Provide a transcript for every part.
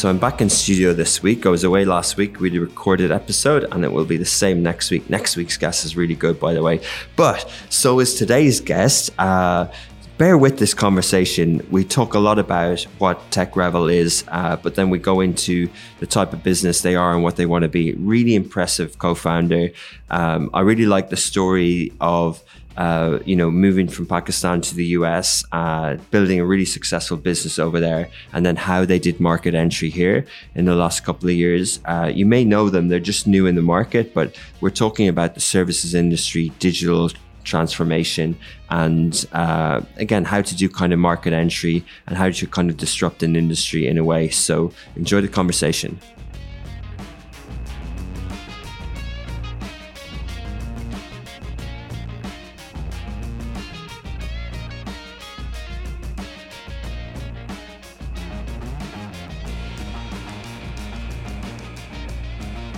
So I'm back in studio this week. I was away last week. We recorded episode, and it will be the same next week. Next week's guest is really good, by the way. But so is today's guest. Uh, bear with this conversation. We talk a lot about what Tech Rebel is, uh, but then we go into the type of business they are and what they want to be. Really impressive co-founder. Um, I really like the story of uh, you know, moving from Pakistan to the US, uh, building a really successful business over there, and then how they did market entry here in the last couple of years. Uh, you may know them, they're just new in the market, but we're talking about the services industry, digital transformation, and uh, again, how to do kind of market entry and how to kind of disrupt an industry in a way. So enjoy the conversation.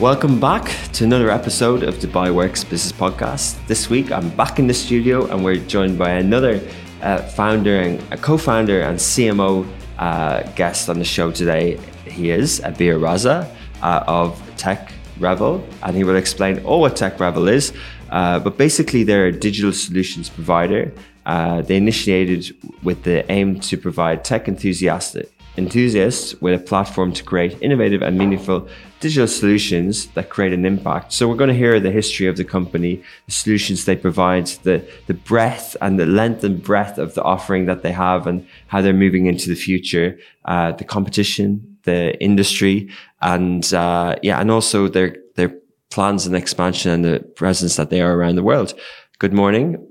Welcome back to another episode of Dubai Works Business Podcast. This week I'm back in the studio and we're joined by another uh, founder and a co-founder and CMO uh, guest on the show today. He is Abir Raza uh, of Tech Rebel, and he will explain all what Tech Rebel is. Uh, but basically, they're a digital solutions provider. Uh, they initiated with the aim to provide tech enthusiasts enthusiasts with a platform to create innovative and meaningful digital solutions that create an impact. So we're going to hear the history of the company, the solutions they provide, the, the breadth and the length and breadth of the offering that they have and how they're moving into the future, uh, the competition, the industry, and, uh, yeah, and also their, their plans and expansion and the presence that they are around the world. Good morning.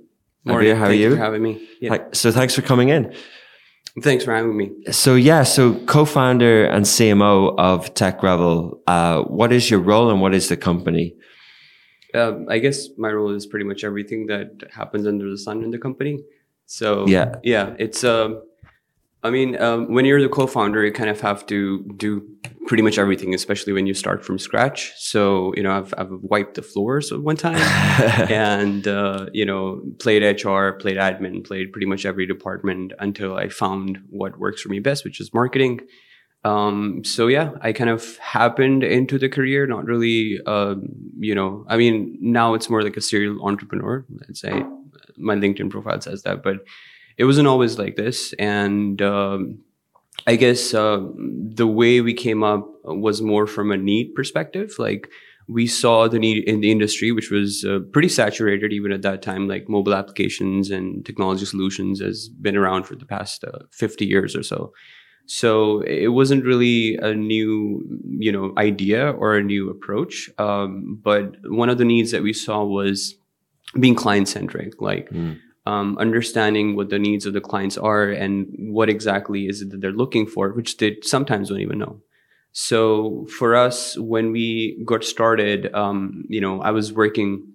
Morning. Abir, how Thank are you? for having me. Yeah. So thanks for coming in. Thanks for having me. So yeah, so co-founder and CMO of Tech Rebel. Uh, what is your role and what is the company? Um, I guess my role is pretty much everything that happens under the sun in the company. So Yeah. yeah, it's. Um, I mean, um, when you're the co-founder, you kind of have to do pretty much everything, especially when you start from scratch. So you know, I've I've wiped the floors one time, and uh, you know, played HR, played admin, played pretty much every department until I found what works for me best, which is marketing. Um, so yeah, I kind of happened into the career, not really, um, you know, I mean, now it's more like a serial entrepreneur. Let's say my LinkedIn profile says that, but it wasn't always like this. And, um, I guess, uh, the way we came up was more from a need perspective. Like we saw the need in the industry, which was uh, pretty saturated even at that time, like mobile applications and technology solutions has been around for the past uh, 50 years or so. So it wasn't really a new, you know, idea or a new approach. Um, but one of the needs that we saw was being client centric, like um, understanding what the needs of the clients are and what exactly is it that they're looking for, which they sometimes don't even know. So for us, when we got started, um, you know, I was working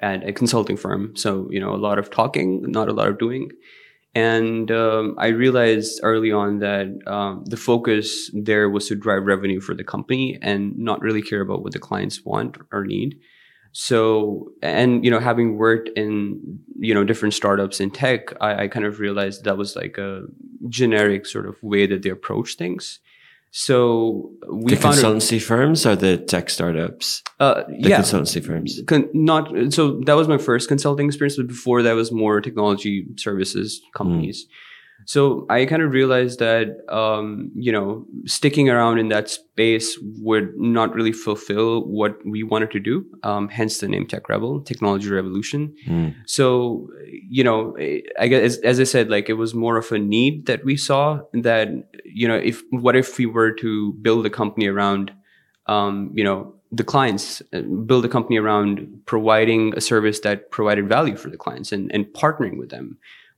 at a consulting firm. So, you know, a lot of talking, not a lot of doing. And um, I realized early on that um, the focus there was to drive revenue for the company and not really care about what the clients want or need. So, and you know, having worked in you know different startups in tech, I, I kind of realized that was like a generic sort of way that they approach things. So we the found consultancy firms or the tech startups? uh, The yeah, consultancy firms. Con- not so that was my first consulting experience but before that was more technology services companies so i kind of realized that um, you know sticking around in that space would not really fulfill what we wanted to do um, hence the name tech rebel technology revolution Mm. so you know i guess as, as i said like it was more of a need that we saw that you know if what if we were to build a company around um, you know the clients build a company around providing a service that provided value for the clients and, and partnering with them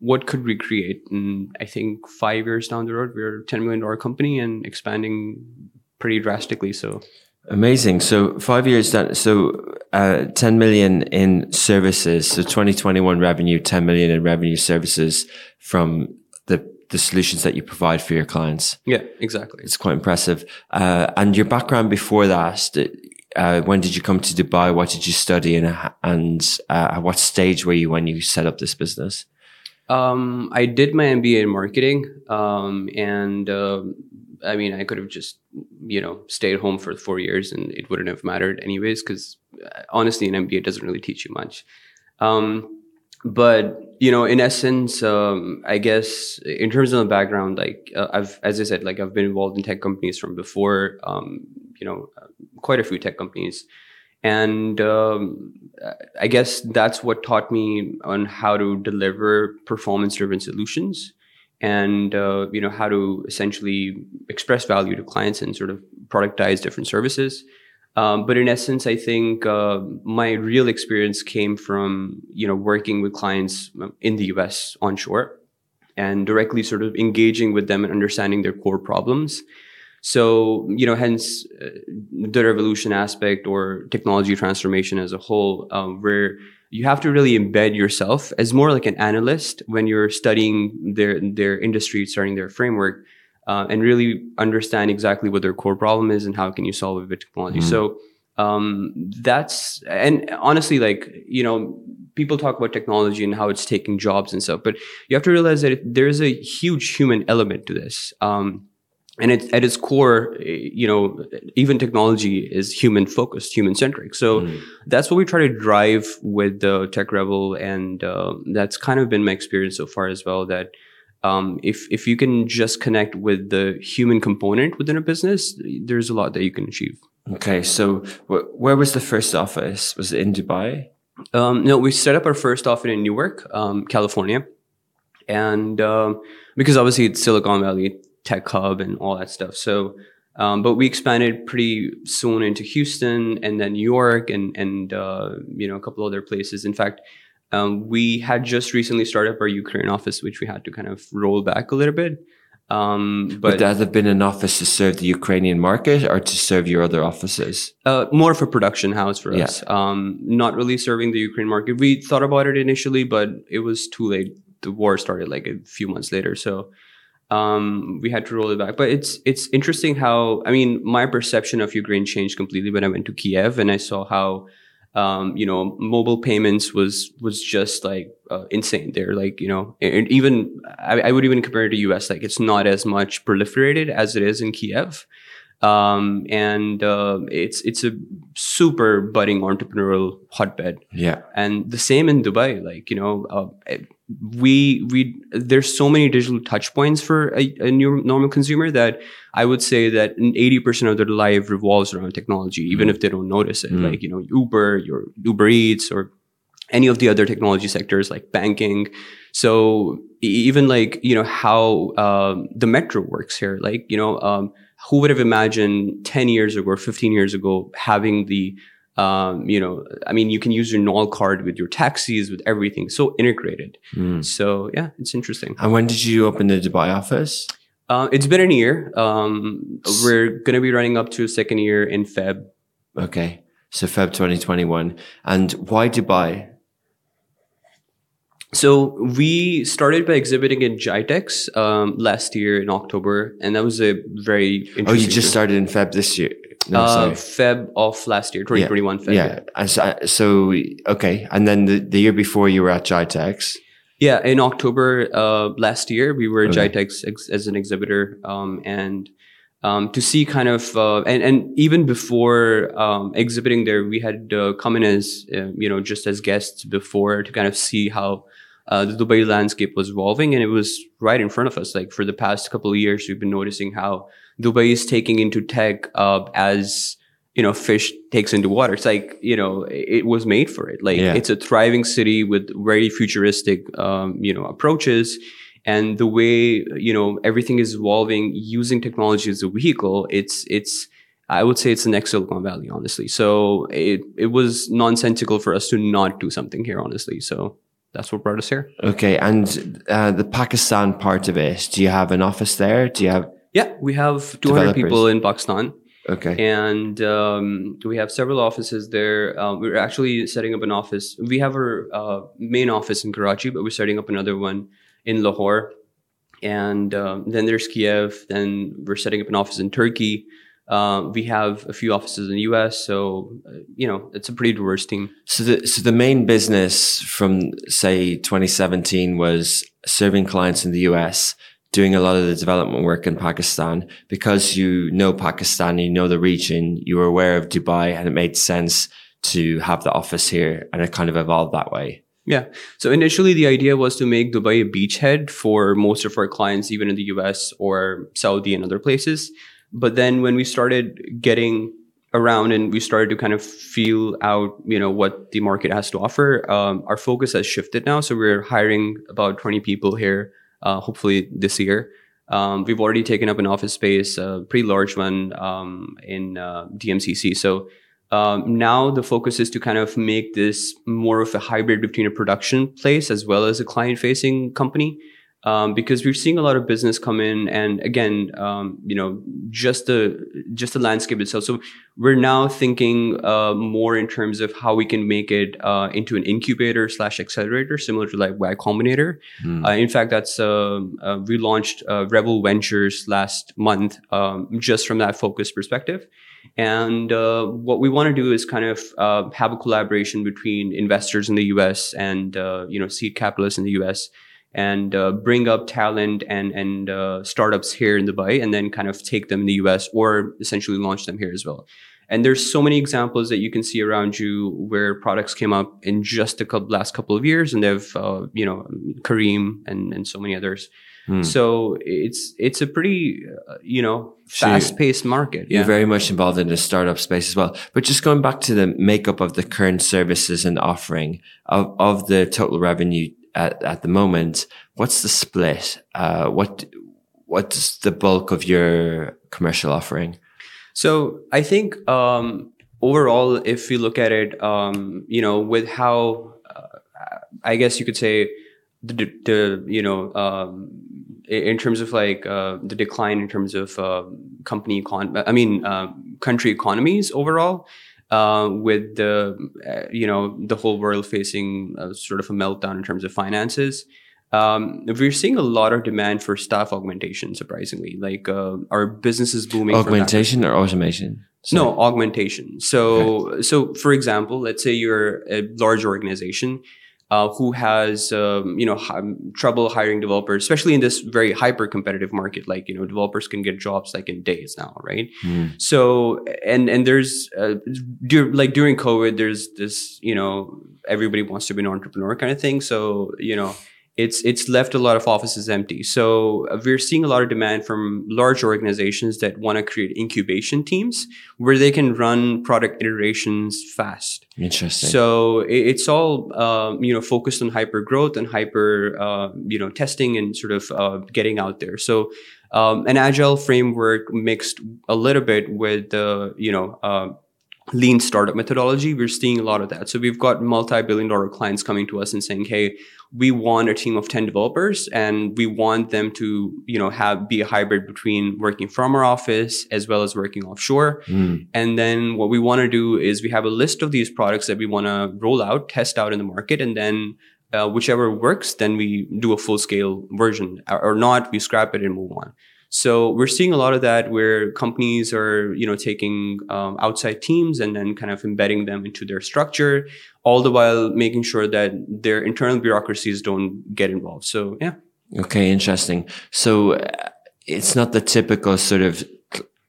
what could we create and i think five years down the road we're a $10 million company and expanding pretty drastically so Amazing. So five years down, So uh, 10 million in services. So 2021 revenue, 10 million in revenue services from the the solutions that you provide for your clients. Yeah, exactly. It's quite impressive. Uh, and your background before that, uh, when did you come to Dubai? What did you study, and and uh, at what stage were you when you set up this business? Um, I did my MBA in marketing, um, and um, I mean, I could have just you know stayed home for four years, and it wouldn't have mattered anyways. Because uh, honestly, an MBA doesn't really teach you much. Um, but you know, in essence, um, I guess in terms of the background, like uh, I've, as I said, like I've been involved in tech companies from before. Um, you know, quite a few tech companies, and um, I guess that's what taught me on how to deliver performance-driven solutions, and uh, you know how to essentially express value to clients and sort of productize different services. Um, but in essence, I think uh, my real experience came from you know working with clients um, in the U.S. onshore and directly sort of engaging with them and understanding their core problems. So you know, hence uh, the revolution aspect or technology transformation as a whole, um, where you have to really embed yourself as more like an analyst when you're studying their their industry, studying their framework uh, and really understand exactly what their core problem is and how can you solve it with technology. Mm-hmm. So um, that's and honestly, like you know, people talk about technology and how it's taking jobs and stuff, but you have to realize that there's a huge human element to this. Um, and it, at its core, you know, even technology is human focused, human centric. So mm. that's what we try to drive with the Tech Rebel, and uh, that's kind of been my experience so far as well. That um, if if you can just connect with the human component within a business, there's a lot that you can achieve. Okay, so wh- where was the first office? Was it in Dubai? Um, no, we set up our first office in Newark, um, California, and um, because obviously it's Silicon Valley tech hub and all that stuff. So, um, but we expanded pretty soon into Houston and then New York and and uh, you know a couple other places. In fact, um, we had just recently started up our Ukraine office, which we had to kind of roll back a little bit. Um, but Would that have been an office to serve the Ukrainian market or to serve your other offices? Uh, more of a production house for yeah. us. Um, not really serving the Ukraine market. We thought about it initially, but it was too late. The war started like a few months later, so um, we had to roll it back. But it's it's interesting how I mean, my perception of Ukraine changed completely when I went to Kiev and I saw how um, you know, mobile payments was was just like uh, insane there. Like you know, and even I, I, would even compare it to US. Like it's not as much proliferated as it is in Kiev, um, and uh, it's it's a super budding entrepreneurial hotbed. Yeah, and the same in Dubai. Like you know, uh, we we there's so many digital touch points for a, a new normal consumer that I would say that 80% of their life revolves around technology, even mm. if they don't notice it. Mm. Like, you know, Uber, your Uber Eats, or any of the other technology sectors like banking. So even like, you know, how um, the metro works here, like, you know, um, who would have imagined 10 years ago or 15 years ago having the um, you know, I mean, you can use your Nol card with your taxis, with everything, so integrated. Mm. So yeah, it's interesting. And when did you open the Dubai office? Uh, it's been a year. Um, we're going to be running up to a second year in Feb. Okay. So Feb 2021. And why Dubai? So we started by exhibiting in GITEX um, last year in October, and that was a very Oh, you just started in Feb this year? No, uh, Feb of last year, 2021 yeah. Feb. Yeah. And so, so, okay. And then the, the year before you were at GITEX? Yeah, in October uh, last year, we were okay. GITEX ex- as an exhibitor, um, and um, to see kind of uh, and and even before um, exhibiting there, we had uh, come in as uh, you know just as guests before to kind of see how uh, the Dubai landscape was evolving, and it was right in front of us. Like for the past couple of years, we've been noticing how Dubai is taking into tech uh, as you know fish takes into water. It's like you know it was made for it. Like yeah. it's a thriving city with very futuristic um, you know approaches. And the way you know everything is evolving using technology as a vehicle, it's it's I would say it's the next Silicon Valley, honestly. So it it was nonsensical for us to not do something here, honestly. So that's what brought us here. Okay, and uh, the Pakistan part of it, do you have an office there? Do you have yeah, we have 200 people in Pakistan. Okay. and um, we have several offices there. Um, we're actually setting up an office. We have our uh, main office in Karachi, but we're setting up another one in Lahore. And um, then there's Kiev. Then we're setting up an office in Turkey. Uh, we have a few offices in the U.S. So uh, you know, it's a pretty diverse team. So the so the main business from say 2017 was serving clients in the US, doing a lot of the development work in Pakistan. Because you know Pakistan, you know the region, you were aware of Dubai, and it made sense to have the office here, and it kind of evolved that way. Yeah. So initially, the idea was to make Dubai a beachhead for most of our clients, even in the US or Saudi and other places. But then when we started getting around and we started to kind of feel out, you know, what the market has to offer, um, our focus has shifted now. So we're hiring about 20 people here, uh, hopefully this year. Um, we've already taken up an office space, a pretty large one um, in uh, DMCC. So um, now the focus is to kind of make this more of a hybrid between a production place as well as a client facing company um, because we're seeing a lot of business come in and again um, you know just the just the landscape itself so we're now thinking uh, more in terms of how we can make it uh, into an incubator slash accelerator similar to like y combinator uh, in fact that's uh, uh, we launched uh, rebel ventures last month um, just from that focus perspective and uh, what we want to do is kind of uh, have a collaboration between investors in the U.S. and uh, you know seed capitalists in the U.S. and uh, bring up talent and and uh, startups here in Dubai, and then kind of take them in the U.S. or essentially launch them here as well. And there's so many examples that you can see around you where products came up in just the couple, last couple of years, and they've uh, you know Careem and and so many others. So it's it's a pretty uh, you know fast paced market. You're very much involved in the startup space as well. But just going back to the makeup of the current services and offering of, of the total revenue at, at the moment, what's the split? Uh, what what's the bulk of your commercial offering? So I think um, overall, if you look at it, um, you know, with how uh, I guess you could say the, the you know um, in terms of like uh, the decline in terms of uh, company econ I mean uh, country economies overall. Uh, with the uh, you know the whole world facing uh, sort of a meltdown in terms of finances, um, we're seeing a lot of demand for staff augmentation. Surprisingly, like uh, our business is booming. Augmentation or automation? no, augmentation. So, so for example, let's say you're a large organization uh, who has um, you know hi- trouble hiring developers, especially in this very hyper competitive market. Like you know, developers can get jobs like in days now, right? So, and and there's uh, dur- like during COVID, there's this you know everybody wants to be an entrepreneur kind of thing. So you know it's it's left a lot of offices empty. So uh, we're seeing a lot of demand from large organizations that want to create incubation teams where they can run product iterations fast. Interesting. So i- it's all um, you know focused on hyper growth and hyper uh, you know testing and sort of uh, getting out there. So um, an agile framework mixed a little bit with the you know. Lean startup methodology we're seeing a lot of that. So we've got multi-billion dollar clients coming to us and saying hey we want a team of 10 developers and we want them to you know have be a hybrid between working from our office as well as working offshore. And then what we want to do is we have a list of these products that we want to roll out test out in the market and then uh, whichever works then we do a full scale version or not we scrap it and move on so we're seeing a lot of that where companies are, you know, taking um, outside teams and then kind of embedding them into their structure, all the while making sure that their internal bureaucracies don't get involved. So yeah, Okay, interesting. So uh, it's not the typical sort of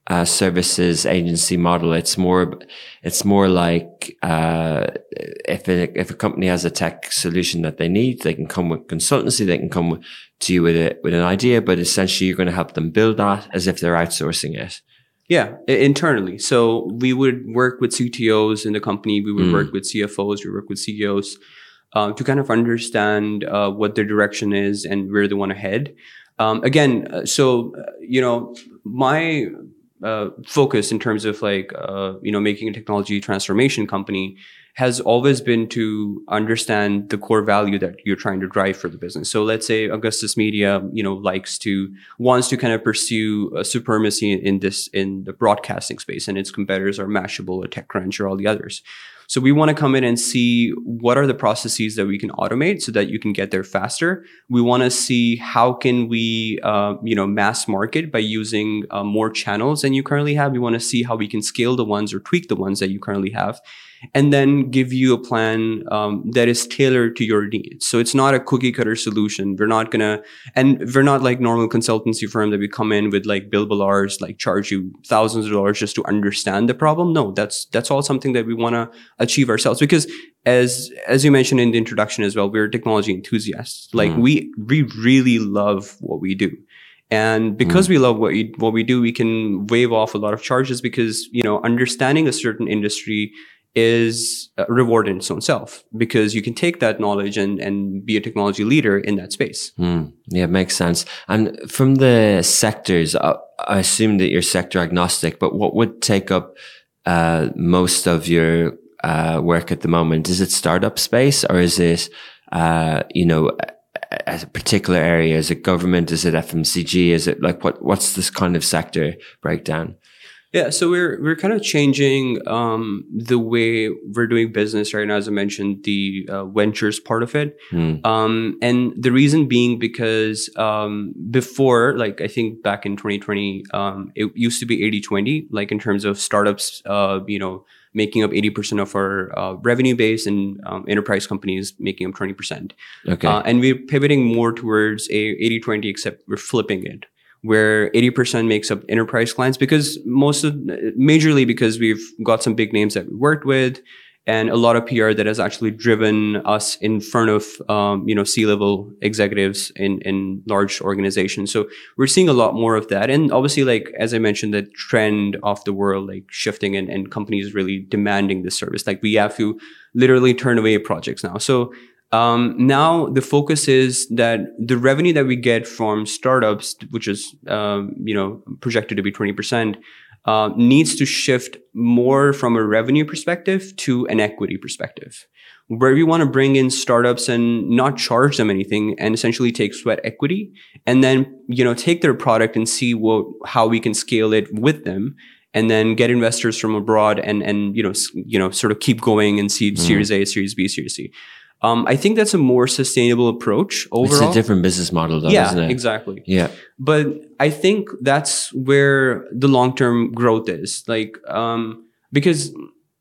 uh, services agency model. It's more, it's more like uh, if a, if a company has a tech solution that they need, they can come with consultancy. They can come to you with a, with an idea, but essentially you're going to help them build that as if they're outsourcing it. yeah, internally. So we would work with CTOs in the company. We would work with CFOs. We work with CEOs uh, to kind of understand uh, what their direction is and where they want to head. Um, again, uh, so uh, you know, my uh, focus in terms of like uh, you know making a technology transformation company has always been to understand the core value that you're trying to drive for the business. So let's say Augustus Media, you know, likes to wants to kind of pursue a supremacy in this in the broadcasting space, and its competitors are Mashable, or TechCrunch, or all the others. So we want to come in and see what are the processes that we can automate so that you can get there faster. We want to see how can we, uh, you know, mass market by using uh, more channels than you currently have. We want to see how we can scale the ones or tweak the ones that you currently have and then give you a plan um, that is tailored to your needs. So it's not a cookie cutter solution. We're not gonna, and we're not like normal consultancy firm that we come in with like billable hours, like charge you thousands of dollars just to understand the problem. No, that's that's all something that we want to achieve ourselves because as as you mentioned in the introduction as well, we're technology enthusiasts. Like mm. we we really love what we do. And because mm. we love what we, what we do, we can waive off a lot of charges because, you know, understanding a certain industry is a reward in its own self because you can take that knowledge and, and be a technology leader in that space. Mm, yeah, makes sense. And from the sectors, I, I, assume that you're sector agnostic, but what would take up uh, most of your uh, work at the moment? Is it startup space or is it, uh, you know, a, a particular area? Is it government? Is it FMCG? Is it like what? What's this kind of sector breakdown? Yeah, so we're we're kind of changing um, the way we're doing business right now. As I mentioned, the uh, ventures part of it, mm. um, and the reason being because um, before, like I think back in 2020, um, it used to be 80-20, like in terms of startups, uh, you know, making up 80% of our uh, revenue base and um, enterprise companies making up 20%. Okay. Uh, and we're pivoting more towards a 80-20, except we're flipping it where 80% makes up enterprise clients because most of majorly because we've got some big names that we worked with and a lot of PR that has actually driven us in front of um, you know C-level executives in in large organizations. So we're seeing a lot more of that, and obviously, like as I mentioned, the trend of the world like shifting and, and companies really demanding this service. Like we have to literally turn away projects now. So um, now the focus is that the revenue that we get from startups, which is um, you know projected to be twenty percent, uh, needs to shift more from a revenue perspective to an equity perspective, where we want to bring in startups and not charge them anything, and essentially take sweat equity, and then you know take their product and see what how we can scale it with them and then get investors from abroad and and you know you know sort of keep going and see mm. Series A, Series B, Series C. Um, I think that's a more sustainable approach overall. It's a different business model, though, yeah, isn't it? Exactly. Yeah. But I think that's where the long term growth is. Like, um, because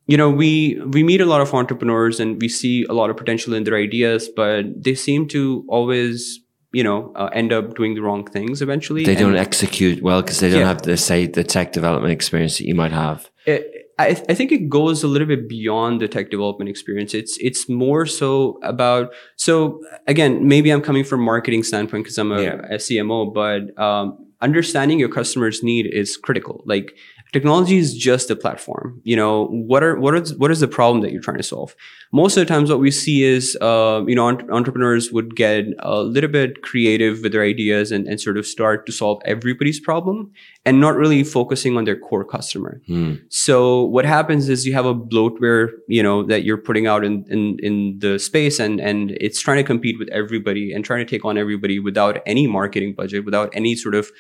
you know we we meet a lot of entrepreneurs and we see a lot of potential in their ideas, but they seem to always you know uh, end up doing the wrong things eventually. They don't execute well because they don't yeah. have the say the tech development experience that you might have. It, I, th- I think it goes a little bit beyond the tech development experience. It's it's more so about so again maybe I'm coming from marketing standpoint because I'm a, yeah. a, CMO, but um, understanding your customer's need is critical. Like technology is just a platform. You know what are what is what is the problem that you're trying to solve? Most of the times what we see is uh, you know entrepreneurs would get a little bit creative with their ideas and, and sort of start to solve everybody's problem and not really focusing on their core customer. Hmm. so what happens is you have a bloatware you know that you're putting out in, in in the space and and it's trying to compete with everybody and trying to take on everybody without any marketing budget without any sort of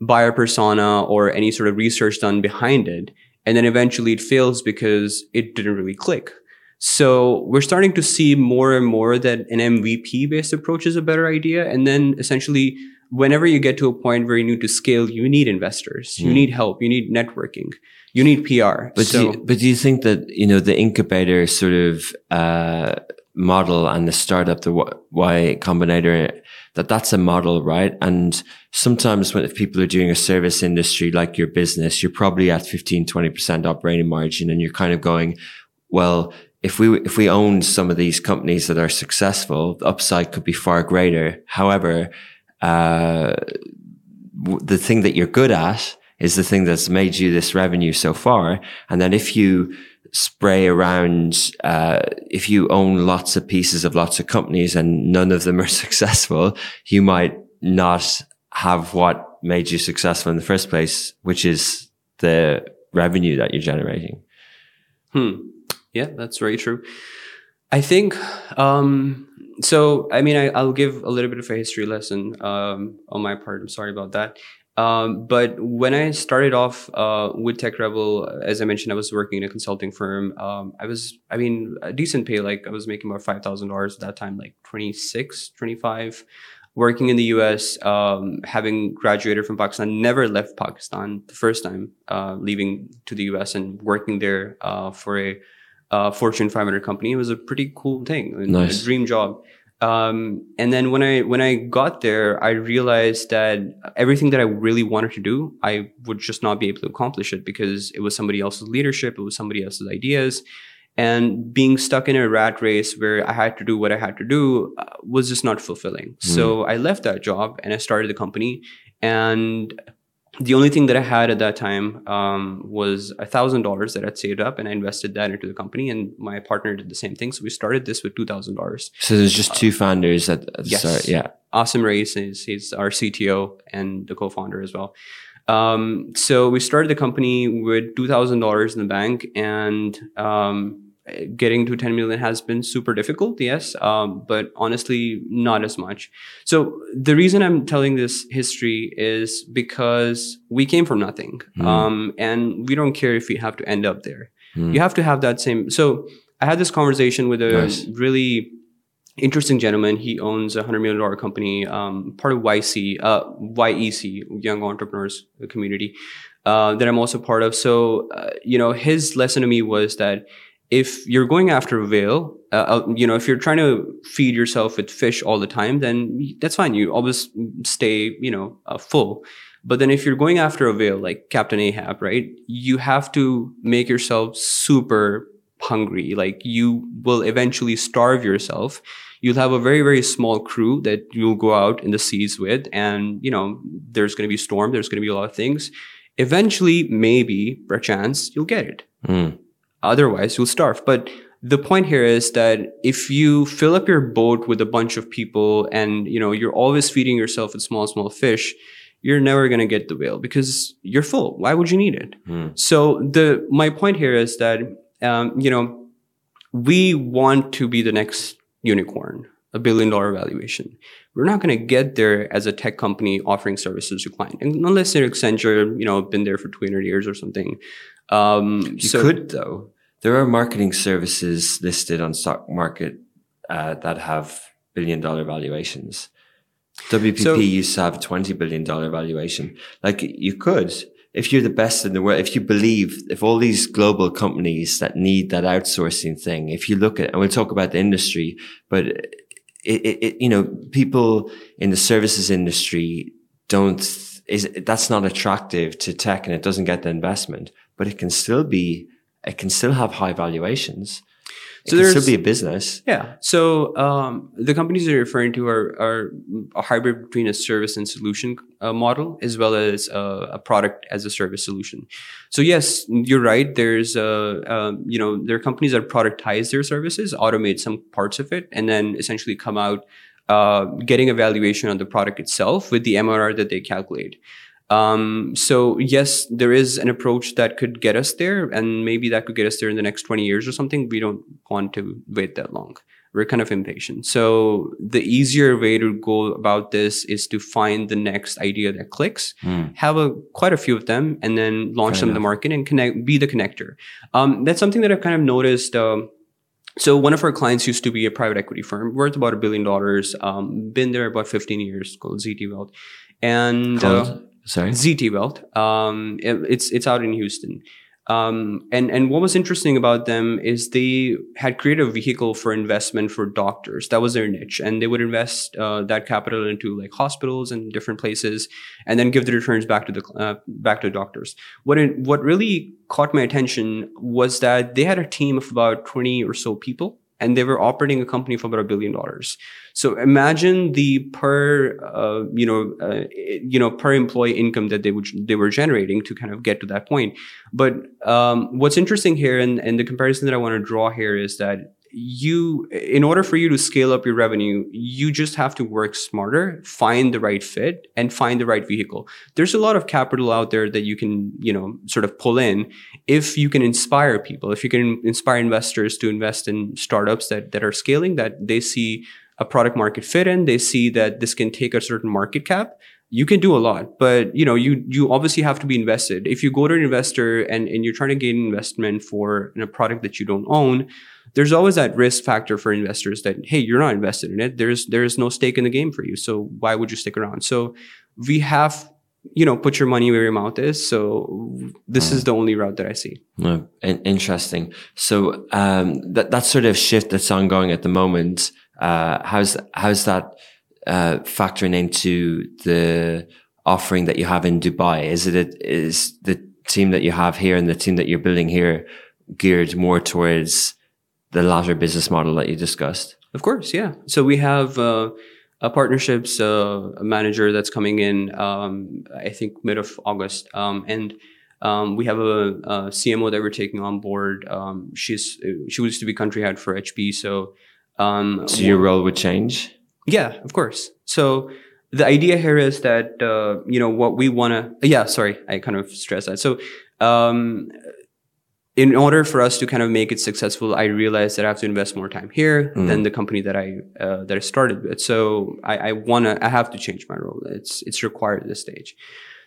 buyer persona or any sort of research done behind it. And then eventually it fails because it didn't really click. So we're starting to see more and more that an MVP based approach is a better idea. And then essentially, whenever you get to a point where you need to scale, you need investors, mm. you hmm. need help, you need networking, you need PR. But, so, do you, but do you think that, you know, the incubator sort of, uh, model and the startup, the Y Combinator, that that's a model, right? And sometimes when if people are doing a service industry like your business, you're probably at 15, 20% operating margin and you're kind of going, well, if we, if we own some of these companies that are successful, the upside could be far greater. However, uh, the thing that you're good at is the thing that's made you this revenue so far. And then if you spray around, uh, if you own lots of pieces of lots of companies and none of them are successful, you might not have what made you successful in the first place, which is the revenue that you're generating. Hmm. Yeah, that's very true. I think um, so. I mean, I, I'll give a little bit of a history lesson um, on my part. I'm sorry about that. Um, but when I started off uh, with Tech Rebel, as I mentioned, I was working in a consulting firm. Um, I was, I mean, a decent pay. Like I was making about five thousand dollars at that time, like 26, 25 working in the US, um, having graduated from Pakistan, never left Pakistan the first time uh, leaving to the US and working there uh, for a uh, Fortune 500 company. It was a pretty cool thing, Nice. a dream job. Um, and then when I when I got there, I realized that everything that I really wanted to do, I would just not be able to accomplish it because it was somebody else's leadership, it was somebody else's ideas, and being stuck in a rat race where I had to do what I had to do uh, was just not fulfilling. So I left that job and I started the company. And the only thing that I had at that time um, was a thousand dollars that I'd saved up, and I invested that into the company. And my partner did the same thing. So we started this with two thousand dollars. So there's just two founders at, the Yes. start. Yeah. Asim Reis is he's our CTO and the co-founder as well. Um, so we started the company with two thousand dollars in the bank, and um, getting to ten million has been super difficult. Yes, um, but honestly, not as much. So the reason I'm telling this history is because we came from nothing, um, and we don't care if we have to end up there. Mm. You have to have that same. So I had this conversation with a Nice. really interesting gentleman. He owns a hundred million dollar company, um, part of YC, uh, YEC, Young Entrepreneurs Community, uh, that I'm also part of. So, uh, you know, his lesson to me was that if you're going after a whale, uh, uh, you know, if you're trying to feed yourself with fish all the time, then that's fine. You always stay, you know, uh, full. But then if you're going after a whale like Captain Ahab, right, you have to make yourself super hungry. Like you will eventually starve yourself. You'll have a very, very small crew that you'll go out in the seas with. And, you know, there's going to be storm. There's going to be a lot of things. Eventually, maybe, perchance, you'll get it. Mm. Otherwise, you'll starve. But the point here is that if you fill up your boat with a bunch of people and, you know, you're always feeding yourself with small, small fish, you're never going to get the whale because you're full. Why would you need it? Mm. So the, my point here is that, um, you know, we want to be the next unicorn, a billion dollar valuation. We're not going to get there as a tech company offering services to client, and unless they're Accenture, you know, been there for 200 years or something. Um, You so- could though. There are marketing services listed on stock market uh, that have billion dollar valuations. WPP So- used to have a twenty billion dollar valuation. Like you could, if you're the best in the world, if you believe, if all these global companies that need that outsourcing thing, if you look at, and we'll talk about the industry, but it, it, it you know, people in the services industry don't is that's not attractive to tech and it doesn't get the investment, but it can still be it can still have high valuations. It So can still be a business. Yeah. So um, the companies you're referring to are, are a hybrid between a service and solution uh, model as well as a, a product as a service solution. So yes, you're right. There's uh, um, you know there are companies that productize their services, automate some parts of it, and then essentially come out uh, getting a valuation on the product itself with the MRR that they calculate. Um, so yes, there is an approach that could get us there, and maybe that could get us there in the next 20 years or something. We don't want to wait that long. We're kind of impatient. So the easier way to go about this is to find the next idea that clicks, have a quite a few of them, and then launch Fair them in the market and connect, be the connector. Um, that's something that I've kind of noticed. Um, so one of our clients used to be a private equity firm worth about a billion dollars. Um, been there about 15 years, called ZT Wealth, and uh, sorry. ZT Wealth. Um, it- it's it's out in Houston. Um, and and what was interesting about them is they had created a vehicle for investment for doctors. That was their niche, and they would invest uh, that capital into like hospitals and different places, and then give the returns back to the uh, back to doctors. What what really caught my attention was that they had a team of about twenty or so people, and they were operating a company for about a billion dollars. So imagine the per, uh, you know, uh, you know, per employee income that they would they were generating to kind of get to that point. But um, what's interesting here, and, and the comparison that I want to draw here is that you, in order for you to scale up your revenue, you just have to work smarter, find the right fit and find the right vehicle. There's a lot of capital out there that you can, you know, sort of pull in if you can inspire people, if you can inspire investors to invest in startups that, that are scaling, that they see a product market fit in, they see that this can take a certain market cap you can do a lot but you know you you obviously have to be invested if you go to an investor and and you're trying to gain investment for a product that you don't own there's always that risk factor for investors that hey you're not invested in it. There's there's no stake in the game for you. So why would you stick around? So we have you know put your money where your mouth is. So this mm. is the only route that i see. Interesting. So um, that that sort of shift that's ongoing at the moment uh, how's how's that uh, factoring into the offering that you have in Dubai? Is it a, is the team that you have here and the team that you're building here geared more towards the larger business model that you discussed? Of course, yeah. So we have uh, a partnerships uh, manager that's coming in, um, I think mid of August, um, and um, we have a, a, CMO that we're taking on board. Um, she's she used to be country head for HP, so. Um, so your role would change. Yeah, of course. So the idea here is that uh, you know what we want to. Yeah, sorry, I kind of stress that. So um, in order for us to kind of make it successful, I realized that I have to invest more time here mm. than the company that I uh, that I started with. So I, I wanna, I have to change my role. It's it's required at this stage.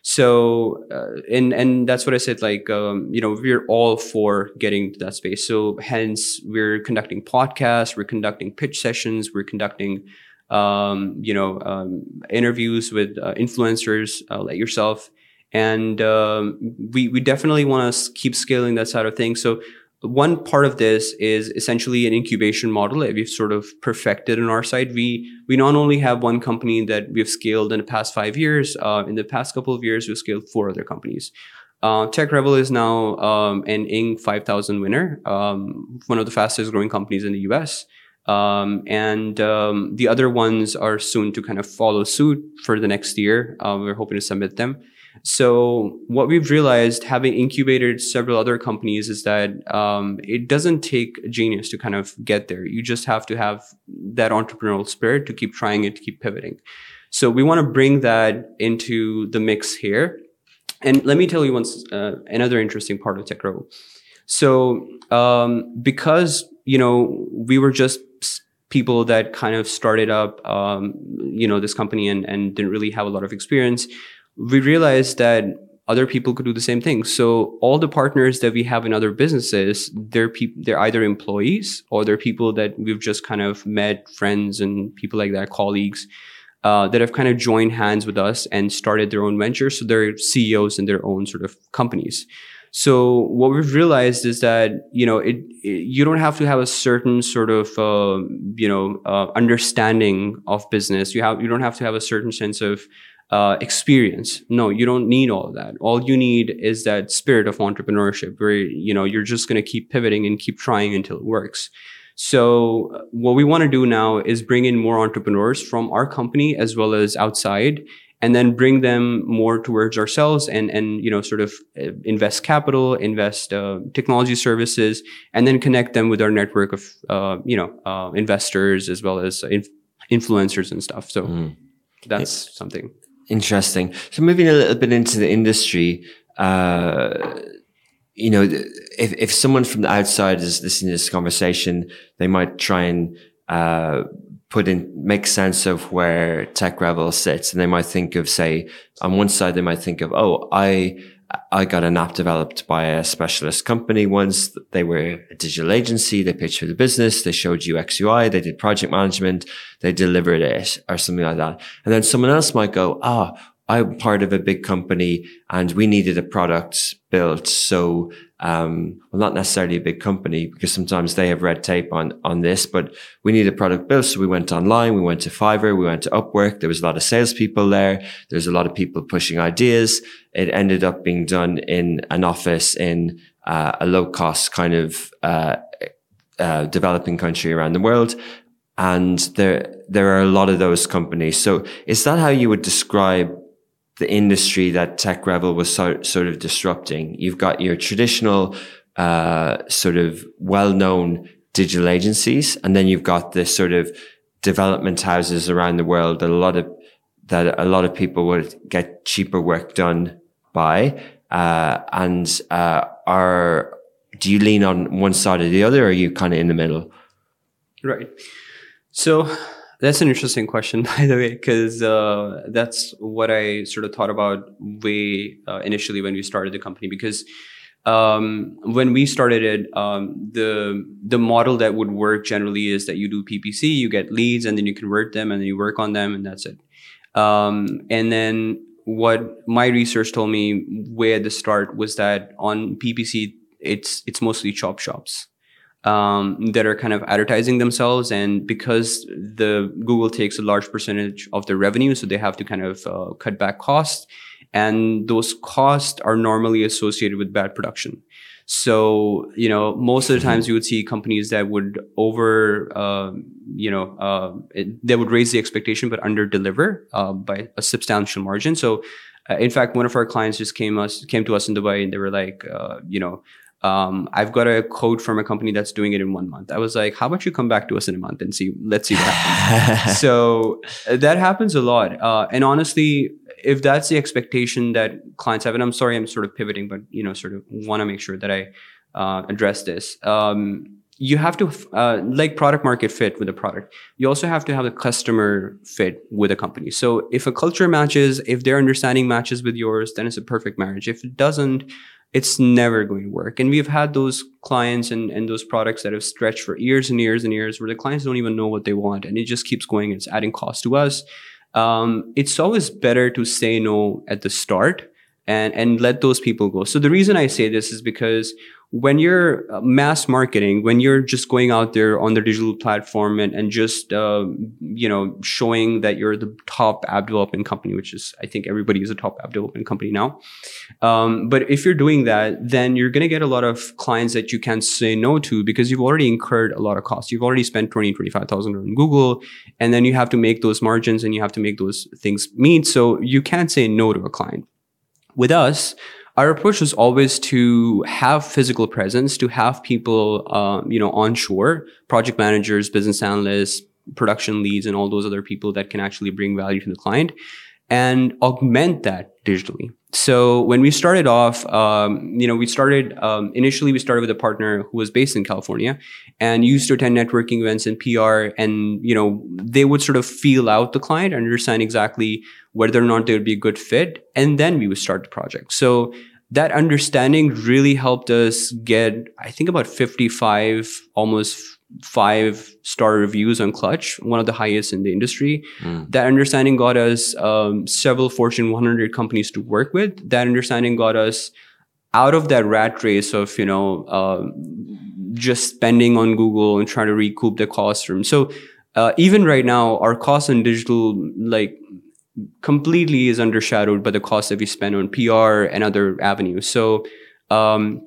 So uh, and and that's what I said. Like um, you know, we're all for getting to that space. So hence, we're conducting podcasts, we're conducting pitch sessions, we're conducting um, you know, um, interviews with uh, influencers uh, like yourself. And um, we, we definitely want to keep scaling that side of things. So one part of this is essentially an incubation model that we've sort of perfected on our side. We we not only have one company that we've scaled in the past five years. Uh, in the past couple of years, we've scaled four other companies. Uh, TechRebel is now um, an Inc. 5000 winner, um, one of the fastest growing companies in the US. Um, and um, the other ones are soon to kind of follow suit for the next year. Uh, we're hoping to submit them. So what we've realized, having incubated several other companies, is that um, it doesn't take a genius to kind of get there. You just have to have that entrepreneurial spirit to keep trying it, to keep pivoting. So we want to bring that into the mix here. And let me tell you once uh, another interesting part of TechRebel. So um, because you know we were just people that kind of started up, um, you know, this company and, and didn't really have a lot of experience, we realized that other people could do the same thing. So all the partners that we have in other businesses, they're people, they're either employees or they're people that we've just kind of met, friends and people like that, colleagues. Uh, that have kind of joined hands with us and started their own ventures. So they're CEOs in their own sort of companies. So what we've realized is that you know it, it you don't have to have a certain sort of uh, you know uh, understanding of business. You have you don't have to have a certain sense of uh, experience. No, you don't need all of that. All you need is that spirit of entrepreneurship, where you know you're just going to keep pivoting and keep trying until it works. So uh, what we want to do now is bring in more entrepreneurs from our company as well as outside and then bring them more towards ourselves and and you know sort of uh, invest capital invest uh, technology services and then connect them with our network of uh, you know uh, investors as well as inf- influencers and stuff so mm. that's something interesting. So moving a little bit into the industry uh, you know if, if someone from the outside is listening to this conversation they might try and uh, put in make sense of where TechRebel sits. And they might think of say on one side they might think of oh i i got an app developed by a specialist company once. They were a digital agency. They pitched for the business. They showed you ux ui they did project management. They delivered it or something like that. And then someone else might go ah oh, i'm part of a big company and we needed a product built so um, well, not necessarily a big company because sometimes they have red tape on, on this, but we need a product built. So we went online, we went to Fiverr, we went to Upwork. There was a lot of salespeople there. There's a lot of people pushing ideas. It ended up being done in an office in uh, a low cost kind of, uh, uh, developing country around the world. And there, there are a lot of those companies. So is that how you would describe the industry that TechRebel was so, sort of disrupting. You've got your traditional, uh, sort of well-known digital agencies, and then you've got this sort of development houses around the world that a lot of that a lot of people would get cheaper work done by, uh, and uh, are do you lean on one side or the other, or are you kind of in the middle? Right. So that's an interesting question, by the way, because uh, that's what I sort of thought about way uh, initially when we started the company. Because um, when we started it, um, the the model that would work generally is that you do PPC, you get leads, and then you convert them, and then you work on them, and that's it. Um, and then what my research told me way at the start was that on PPC, it's it's mostly chop shops um, that are kind of advertising themselves. And because the Google takes a large percentage of their revenue, so they have to kind of uh, cut back costs. And those costs are normally associated with bad production. So, you know, most of the times you would see companies that would over, uh, you know, uh, it, they would raise the expectation but under deliver uh, by a substantial margin. So, uh, in fact, one of our clients just came us came to us in Dubai and they were like, uh, you know, um, I've got a code from a company that's doing it in one month. I was like, how about you come back to us in a month and see, let's see what happens. so uh, that happens a lot. Uh, and honestly, if that's the expectation that clients have, and I'm sorry, I'm sort of pivoting, but you know, sort of want to make sure that I uh, address this. Um, you have to uh, like product market fit with a product you also have to have a customer fit with a company so if a culture matches if their understanding matches with yours then it's a perfect marriage if it doesn't it's never going to work. And we've had those clients and, and those products that have stretched for years and years and years where the clients don't even know what they want and it just keeps going. It's adding cost to us. Um, it's always better to say no at the start and, and let those people go. So the reason I say this is because when you're uh, mass marketing, when you're just going out there on the digital platform and, and just, uh, you know, showing that you're the top app development company, which is, I think everybody is a top app development company now. Um, but if you're doing that, then you're going to get a lot of clients that you can't say no to because you've already incurred a lot of costs. You've already spent 20, 25,000 on Google and then you have to make those margins and you have to make those things meet. So you can't say no to a client. With us, our approach was always to have physical presence, to have people, uh, you know, onshore, project managers, business analysts, production leads, and all those other people that can actually bring value to the client and augment that digitally. So when we started off, um, you know, we started um, initially we started with a partner who was based in California and used to attend networking events and PR, and you know, they would sort of feel out the client, understand exactly whether or not they would be a good fit, and then we would start the project. So that understanding really helped us get, I think, about 55, almost five star reviews on Clutch, one of the highest in the industry. Mm. That understanding got us um, several Fortune 100 companies to work with. That understanding got us out of that rat race of you know uh, just spending on Google and trying to recoup the cost from. So uh, even right now, our cost on digital like completely is undershadowed by the cost that we spend on PR and other avenues. So um,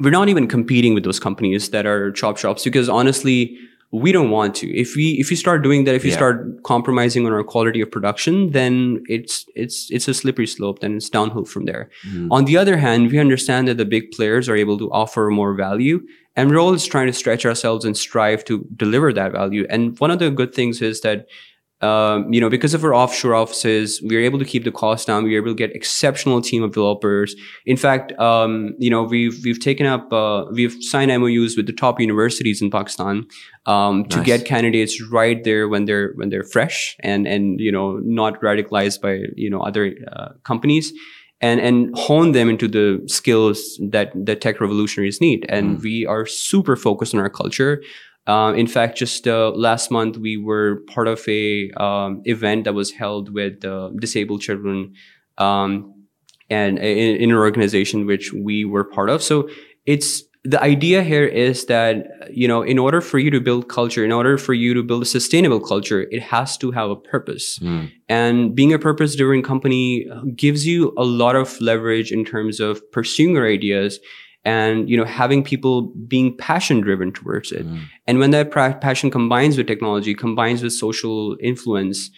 we're not even competing with those companies that are chop shops because honestly, we don't want to. If we if you start doing that, if you yeah. start compromising on our quality of production, then it's it's it's a slippery slope. Then it's downhill from there. Mm. On the other hand, we understand that the big players are able to offer more value, and we're always trying to stretch ourselves and strive to deliver that value. And one of the good things is that um, you know, because of our offshore offices, we are able to keep the cost down. We are able to get exceptional team of developers. In fact, um, you know, we've we've taken up, uh, we've signed MOUs with the top universities in Pakistan um, nice. to get candidates right there when they're when they're fresh and and you know not radicalized by you know other uh, companies. And, and hone them into the skills that the tech revolutionaries need. And mm. we are super focused on our culture. Uh, in fact, just uh, last month, we were part of a um, event that was held with uh, disabled children um, and in, in, an organization which we were part of. So it's the idea here is that you know, in order for you to build culture, in order for you to build a sustainable culture, it has to have a purpose. Mm. And being a purpose-driven company gives you a lot of leverage in terms of pursuing your ideas and you know having people being passion driven towards it mm. and when that pra- passion combines with technology combines with social influence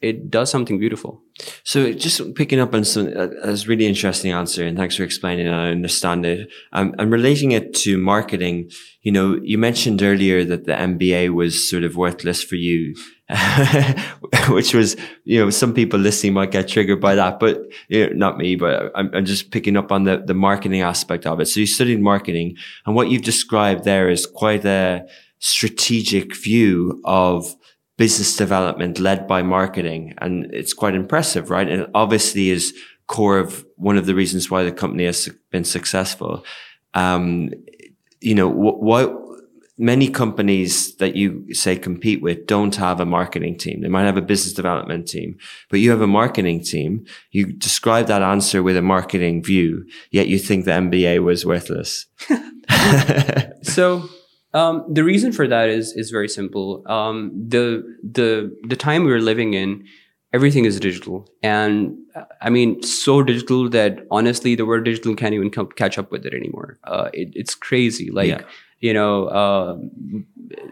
it does something beautiful. So just picking up on some, uh, that's really interesting answer and thanks for explaining. I understand it. Um, and relating it to marketing, you know, you mentioned earlier that the MBA was sort of worthless for you, which was, you know, some people listening might get triggered by that, but you know, not me, but I'm, I'm just picking up on the, the marketing aspect of it. So you studied marketing and what you've described there is quite a strategic view of business development led by marketing. And it's quite impressive, right? And obviously is core of one of the reasons why the company has been successful. Um, you know, what, many companies that you say compete with don't have a marketing team. They might have a business development team, but you have a marketing team. You describe that answer with a marketing view, yet you think the MBA was worthless. so um, the reason for that is is very simple. Um, the the the time we're living in, everything is digital, and I mean so digital that honestly, the word digital can't even come, catch up with it anymore. Uh, it, it's crazy. Like yeah. you know, uh,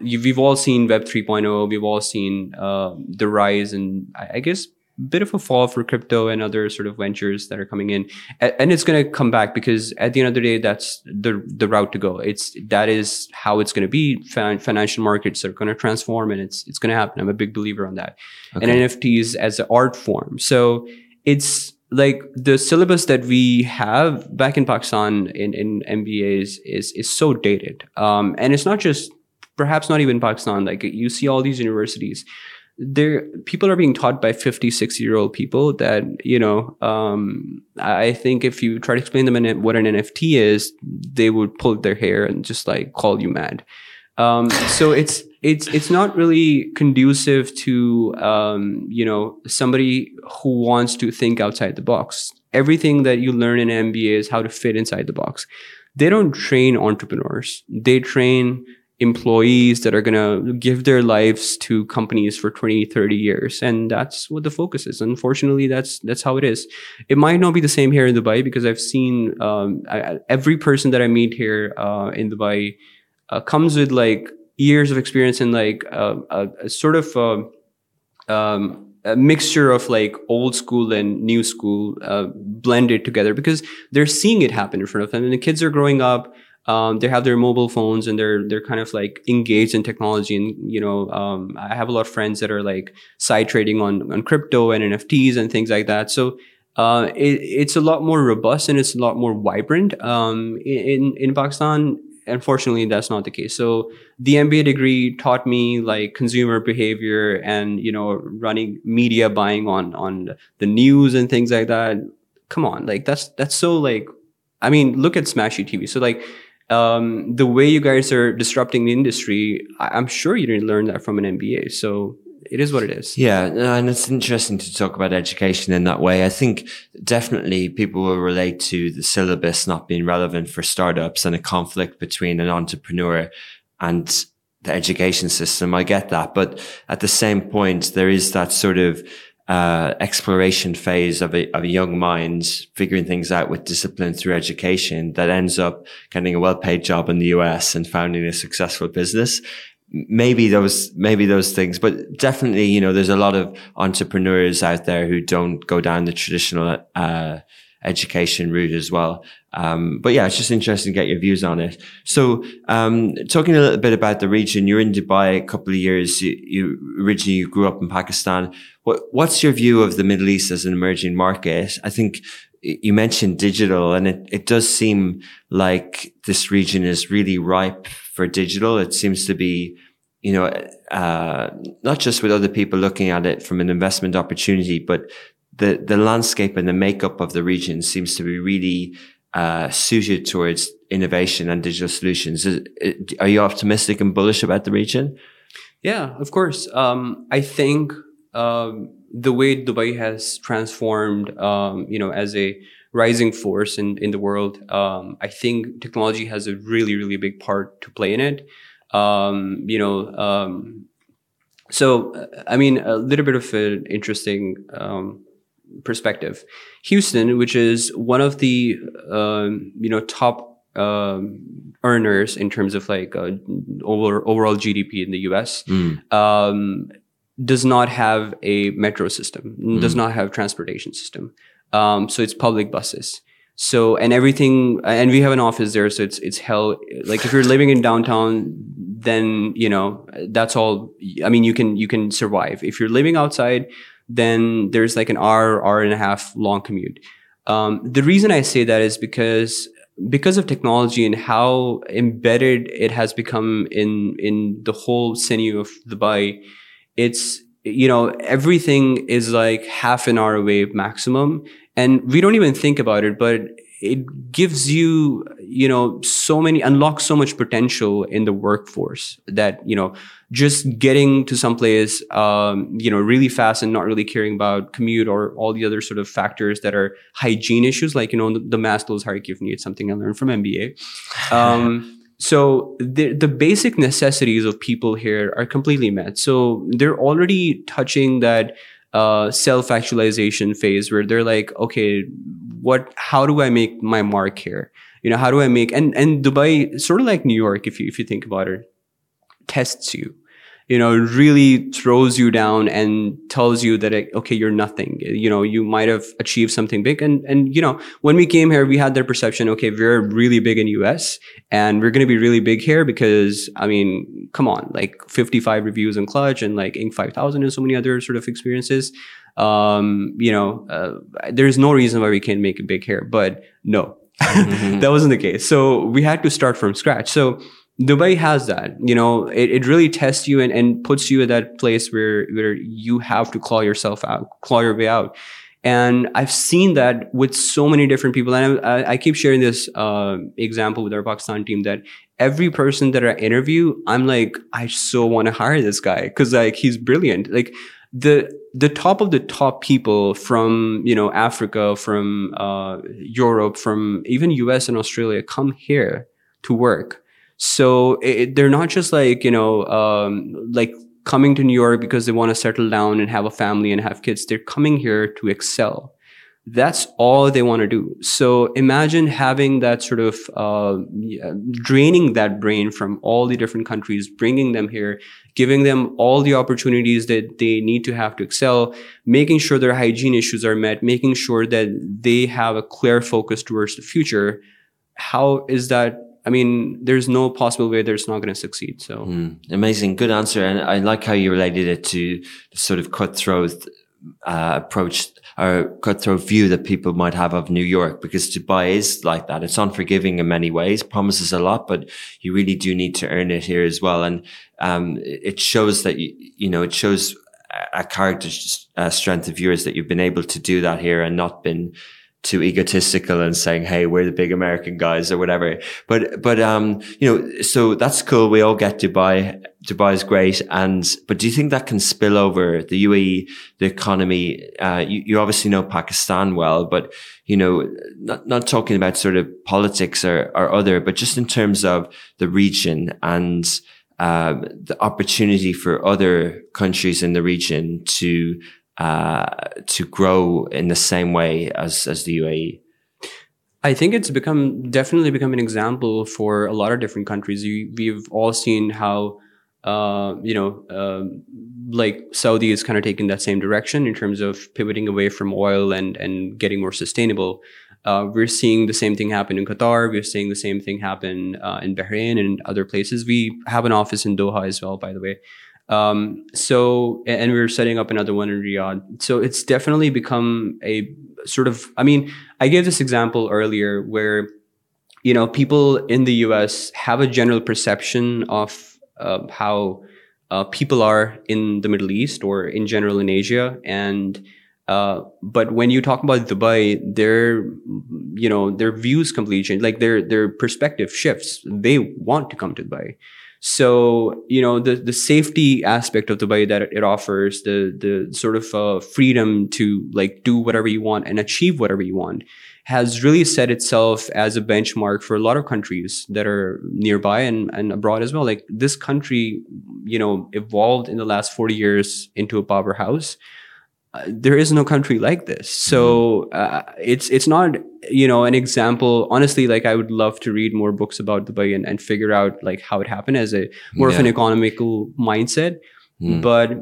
we've all seen Web 3.0. We've all seen uh, the rise, and I, I guess bit of a fall for crypto and other sort of ventures that are coming in. And it's going to come back because at the end of the day that's the the route to go. It's that is how it's going to be. Fin- financial markets are going to transform and it's it's going to happen. I'm a big believer on that. Okay. and nfts as an art form. So it's like the syllabus that we have back in pakistan in in mbas is is so dated. Um and it's not just perhaps not even pakistan like you see all these universities there people are being taught by 56 year old people that you know um, i think if you try to explain them what an nft is they would pull their hair and just like call you mad. Um, so it's it's it's not really conducive to um, you know somebody who wants to think outside the box. Everything that you learn in mba is how to fit inside the box. They don't train entrepreneurs. They train employees that are going to give their lives to companies for 20 30 years. And that's what the focus is. Unfortunately that's that's how it is. It might not be the same here in dubai because i've seen um, I, every person that i meet here uh, in dubai uh, comes with like years of experience and like uh, a, a, sort of uh, um, a mixture of like old school and new school uh, blended together because they're seeing it happen in front of them. And the kids are growing up um, they have their mobile phones and they're they're kind of like engaged in technology and you know um, i have a lot of friends that are like side trading on on crypto and nfts and things like that. So uh, it, it's a lot more robust and it's a lot more vibrant um, in in pakistan. Unfortunately that's not the case. So the mba degree taught me like consumer behavior and you know running media buying on on the news and things like that. Come on like that's that's so like i mean look at Smashi TV so like um, the way you guys are disrupting the industry, I- am sure you didn't learn that from an MBA. So it is what it is. Yeah, and it's interesting to talk about education in that way. I think definitely people will relate to the syllabus not being relevant for startups and a conflict between an entrepreneur and the education system. I get that. But at the same point, there is that sort of uh, exploration phase of a, of a young mind, figuring things out with discipline through education that ends up getting a well-paid job in the US and founding a successful business. Maybe those, maybe those things, but definitely, you know, there's a lot of entrepreneurs out there who don't go down the traditional, uh, education route as well. Um, but yeah, it's just interesting to get your views on it. So, um, talking a little bit about the region, you're in Dubai a couple of years. You, you originally you grew up in Pakistan. What, what's your view of the Middle East as an emerging market? I think you mentioned digital and it, it does seem like this region is really ripe for digital. It seems to be, you know, uh, not just with other people looking at it from an investment opportunity, but the, the landscape and the makeup of the region seems to be really uh, suited towards innovation and digital solutions. Is, are you optimistic and bullish about the region? Yeah, of course. Um, I think um, the way Dubai has transformed, um, you know, as a rising force in, in the world, um, I think technology has a really, really big part to play in it. Um, you know, um, so I mean, a little bit of an interesting perspective. Houston, which is one of the um, you know top um, earners in terms of like uh, over, overall GDP in the U.S. Mm. Um, does not have a metro system, does not have transportation system. Um, so it's public buses. So and everything, and we have an office there, so it's it's hell. Like if you're living in downtown, then you know that's all. I mean, you can you can survive. If you're living outside, then there's like an hour hour and a half long commute. Um, the reason I say that is because because of technology and how embedded it has become in in the whole sinew of Dubai, it's you know everything is like half an hour away maximum, and we don't even think about it, but it gives you you know so many unlocks so much potential in the workforce that you know just getting to someplace um, you know really fast and not really caring about commute or all the other sort of factors that are hygiene issues like you know the, the maslow's hierarchy of needs something i learned from mba um, so the, the basic necessities of people here are completely met. So they're already touching that uh, self-actualization phase where they're like okay what how do i make my mark here? You know how do i make and and dubai sort of like new york if you if you think about it tests you you know really throws you down and tells you that okay you're nothing. You know you might have achieved something big. And and you know when we came here we had that perception okay we're really big in us and we're going to be really big here because i mean come on like 55 reviews in clutch and like inc 5000 and so many other sort of experiences. Um you know uh, there's no reason why we can't make it big here but no. That wasn't the case. So we had to start from scratch. So Dubai has that, you know, it, it really tests you and, and puts you at that place where, where you have to claw yourself out, claw your way out. And I've seen that with so many different people. And I, I keep sharing this uh, example with our Pakistan team that every person that I interview, I'm like, I so want to hire this guy because like he's brilliant. Like the the top of the top people from you know Africa, from uh, Europe, from even U.S. and Australia come here to work so it, they're not just like, you know, um, like coming to New York because they want to settle down and have a family and have kids. They're coming here to excel. That's all they want to do. So imagine having that sort of uh, draining that brain from all the different countries, bringing them here, giving them all the opportunities that they need to have to excel, making sure their hygiene issues are met, making sure that they have a clear focus towards the future. How is that I mean, there's no possible way that it's not going to succeed. So mm, amazing, good answer, and I like how you related it to the sort of cutthroat uh, approach or cutthroat view that people might have of New York, because Dubai is like that. It's unforgiving in many ways, promises a lot, but you really do need to earn it here as well, and um, it shows that you, you know it shows a character uh, strength of yours that you've been able to do that here and not been too egotistical and saying, Hey, we're the big American guys or whatever. But, but, um, you know, so that's cool. We all get Dubai. Dubai is great. And, but do you think that can spill over the UAE, the economy? Uh, you, you obviously know Pakistan well, but, you know, not, not talking about sort of politics or, or other, but just in terms of the region and, um, the opportunity for other countries in the region to uh, to grow in the same way as as the UAE? I think it's become definitely become an example for a lot of different countries. You, we've all seen how uh, you know, um, like Saudi is kind of taking that same direction in terms of pivoting away from oil and and getting more sustainable. Uh, we're seeing the same thing happen in Qatar. We're seeing the same thing happen uh, in Bahrain and other places. We have an office in Doha as well, by the way. Um, so, and we are setting up another one in Riyadh. So it's definitely become a sort of, I mean, I gave this example earlier where, you know, people in the US have a general perception of uh, how uh, people are in the Middle East or in general in Asia. And, uh, but when you talk about Dubai, their, you know, their views completely change. Like their, their perspective shifts. They want to come to Dubai. So, you know, the, the safety aspect of Dubai that it offers, the, the sort of uh, freedom to like do whatever you want and achieve whatever you want has really set itself as a benchmark for a lot of countries that are nearby and, and abroad as well. Like this country, you know, evolved in the last 40 years into a powerhouse uh, there is no country like this. So mm-hmm. uh, it's it's not you know an example. Honestly, like I would love to read more books about Dubai and, and figure out like how it happened as a more yeah. of an economical mindset. Mm. But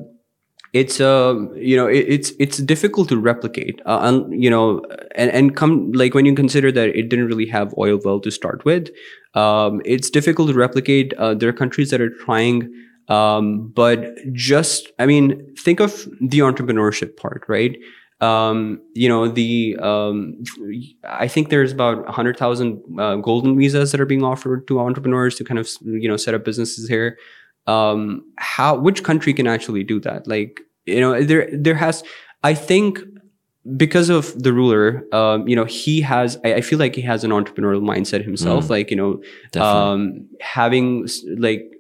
it's um you know it, it's it's difficult to replicate uh, and you know and and come like when you consider that it didn't really have oil well to start with um it's difficult to replicate uh, there are countries that are trying um but just i mean think of the entrepreneurship part right um, you know the um, I think there's about hundred thousand uh, golden visas that are being offered to entrepreneurs to kind of you know set up businesses here. Um, how which country can actually do that? Like you know there there has I think because of the ruler, um, you know, he has, I, I, feel like he has an entrepreneurial mindset himself. Mm, like, you know, um, having like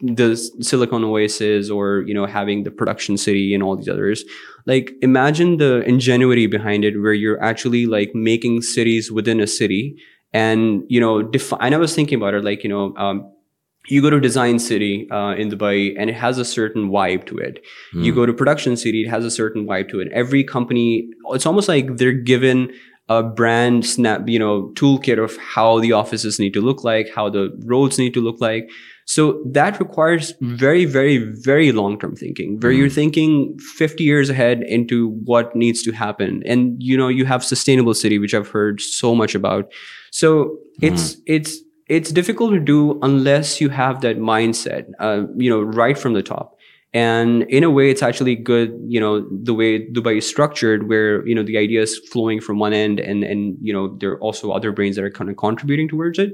the Silicon Oasis or, you know, having the production city and all these others. Like imagine the ingenuity behind it where you're actually like making cities within a city and you know define and i was thinking about it like you know um, you go to design city uh, in dubai and it has a certain vibe to it. Mm. you go to production city it has a certain vibe to it. Every company it's almost like they're given a brand snap you know toolkit of how the offices need to look like how the roads need to look like so that requires very, very, very long term thinking where mm. you're thinking 50 years ahead into what needs to happen. And, you know, you have sustainable city, which I've heard so much about. So it's, mm. it's, it's difficult to do unless you have that mindset, uh, you know, right from the top. And in a way, it's actually good, you know, the way Dubai is structured, where you know the idea is flowing from one end, and and you know there are also other brains that are kind of contributing towards it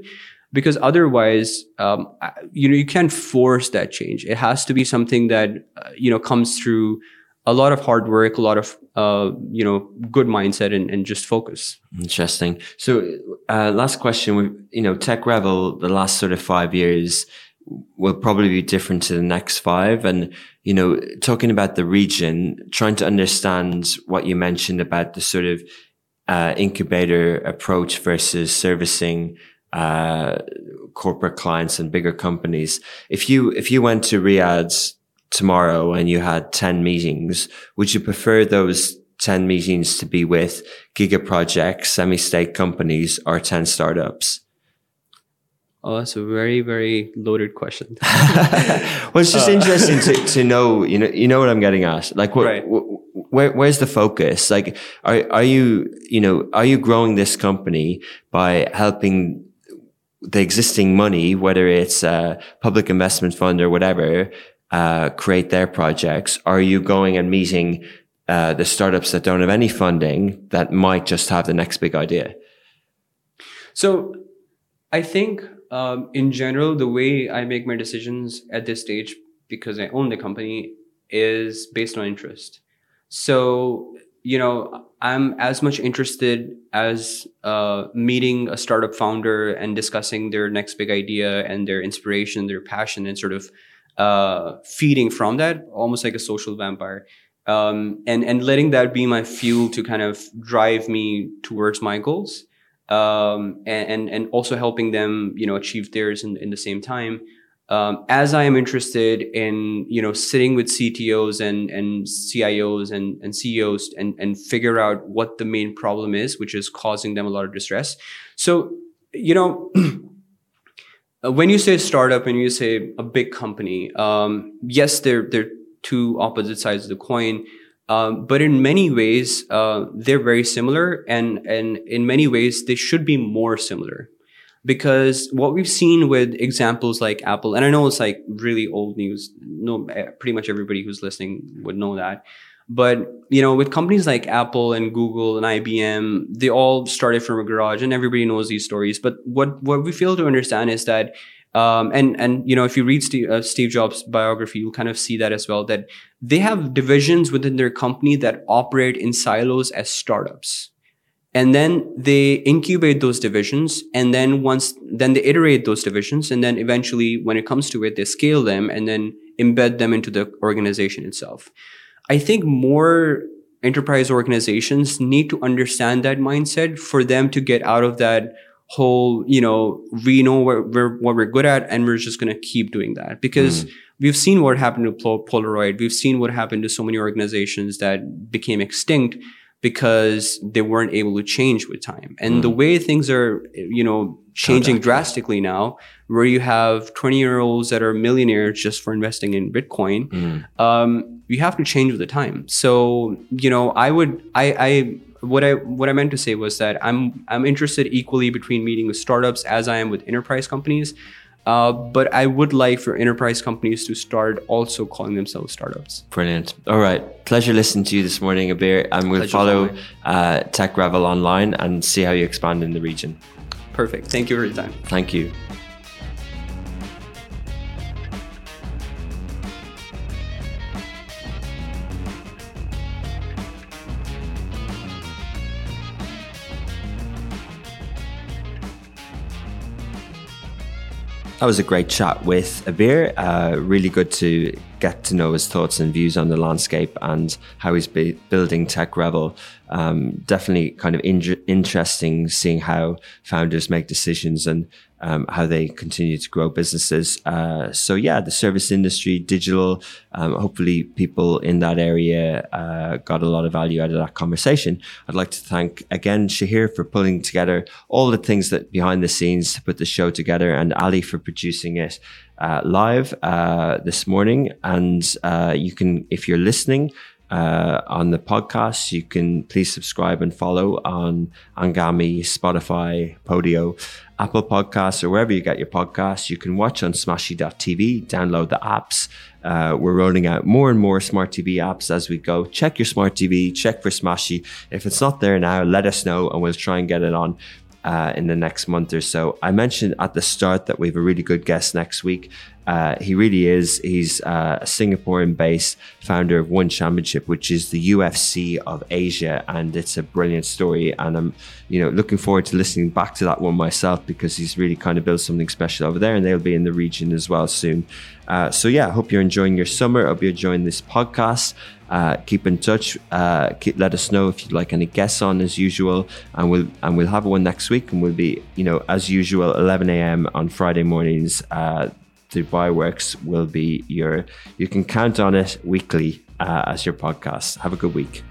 because otherwise um, you know you can't force that change. It has to be something that uh, you know comes through a lot of hard work a lot of uh, you know good mindset and, and just focus. Interesting. So uh, last question. You know Tech Rebel the last sort of five years will probably be different to the next five. And you know talking about the region trying to understand what you mentioned about the sort of uh, incubator approach versus servicing uh, corporate clients and bigger companies. If you if you went to Riyadh tomorrow and you had ten meetings, would you prefer those ten meetings to be with giga projects, semi-state companies, or ten startups? Oh, that's a very, very loaded question. well, it's just uh, interesting to, to know, you know, you know what I'm getting at. Like, what, right. where, where's the focus? Like, are, are you, you know, are you growing this company by helping the existing money, whether it's a public investment fund or whatever, uh, create their projects? Are you going and meeting uh, the startups that don't have any funding that might just have the next big idea? So, I think um, in general, the way I make my decisions at this stage, because I own the company, is based on interest. So, you know, I'm as much interested as uh, meeting a startup founder and discussing their next big idea and their inspiration, their passion, and sort of uh, feeding from that, almost like a social vampire, um, and and letting that be my fuel to kind of drive me towards my goals, um, and, and also helping them, you know, achieve theirs in, in the same time um, as I am interested in you know sitting with CTOs and and CIOs and, and CEOs and and figure out what the main problem is, which is causing them a lot of distress. So you know. when you say startup and you say a big company, um, yes, they're they're two opposite sides of the coin. Um, but in many ways, uh, they're very similar, and and in many ways, they should be more similar because what we've seen with examples like Apple, and I know it's like really old news. No, eh, pretty much everybody who's listening would know that. But you know, with companies like Apple and Google and IBM, they all started from a garage, and everybody knows these stories. But what what we fail to understand is that, um, and and you know, if you read Steve, uh, Steve Jobs' biography, you'll kind of see that as well. That they have divisions within their company that operate in silos as startups and then they incubate those divisions and then once then they iterate those divisions and then eventually when it comes to it they scale them and then embed them into the organization itself. I think more enterprise organizations need to understand that mindset for them to get out of that whole you know we know what we're, what we're good at and we're just going to keep doing that. Because mm. we've seen what happened to polaroid. We've seen what happened to so many organizations that became extinct because they weren't able to change with time. And the way things are, you know, changing drastically now, where you have 20 year olds that are millionaires just for investing in Bitcoin, um, you have to change with the time. So, you know, I would, I, I, what I what I meant to say was that I'm I'm interested equally between meeting with startups as I am with enterprise companies. Uh, but I would like for enterprise companies to start also calling themselves startups. Brilliant. All right. Pleasure listening to you this morning, Abir. And we'll Pleasure's follow uh, Tech Rebel online and see how you expand in the region. Perfect. Thank you for your time. Thank you. That was a great chat with Abir. Uh, really good to get to know his thoughts and views on the landscape and how he's building Tech Rebel. Um, definitely kind of in- interesting seeing how founders make decisions and um, how they continue to grow businesses. Uh, so yeah, the service industry, digital. Um, hopefully, people in that area uh, got a lot of value out of that conversation. I'd like to thank again Shahir for pulling together all the things that behind the scenes to put the show together, and Ali for producing it uh, live uh, this morning. And uh, you can, if you're listening. Uh, on the podcast, you can please subscribe and follow on Anghami, Spotify, Podeo, Apple Podcasts, or wherever you get your podcasts. You can watch on smashi.tv, download the apps. Uh, we're rolling out more and more smart TV apps as we go. Check your smart TV, check for Smashi. If it's not there now, let us know and we'll try and get it on. Uh, in the next month or so. I mentioned at the start that we have a really good guest next week. Uh, he really is. He's uh, a Singaporean based founder of One Championship, which is the UFC of Asia. And it's a brilliant story. And I'm, you know, looking forward to listening back to that one myself because he's really kind of built something special over there and they'll be in the region as well soon. Uh, so yeah, I hope you're enjoying your summer. I hope you're enjoying this podcast. Uh, keep in touch. Uh, keep, let us know if you'd like any guests on as usual, and we'll and we'll have one next week, and we'll be you know as usual 11 a.m. on Friday mornings. Uh, Dubai Works will be your. You can count on it weekly uh, as your podcast. Have a good week.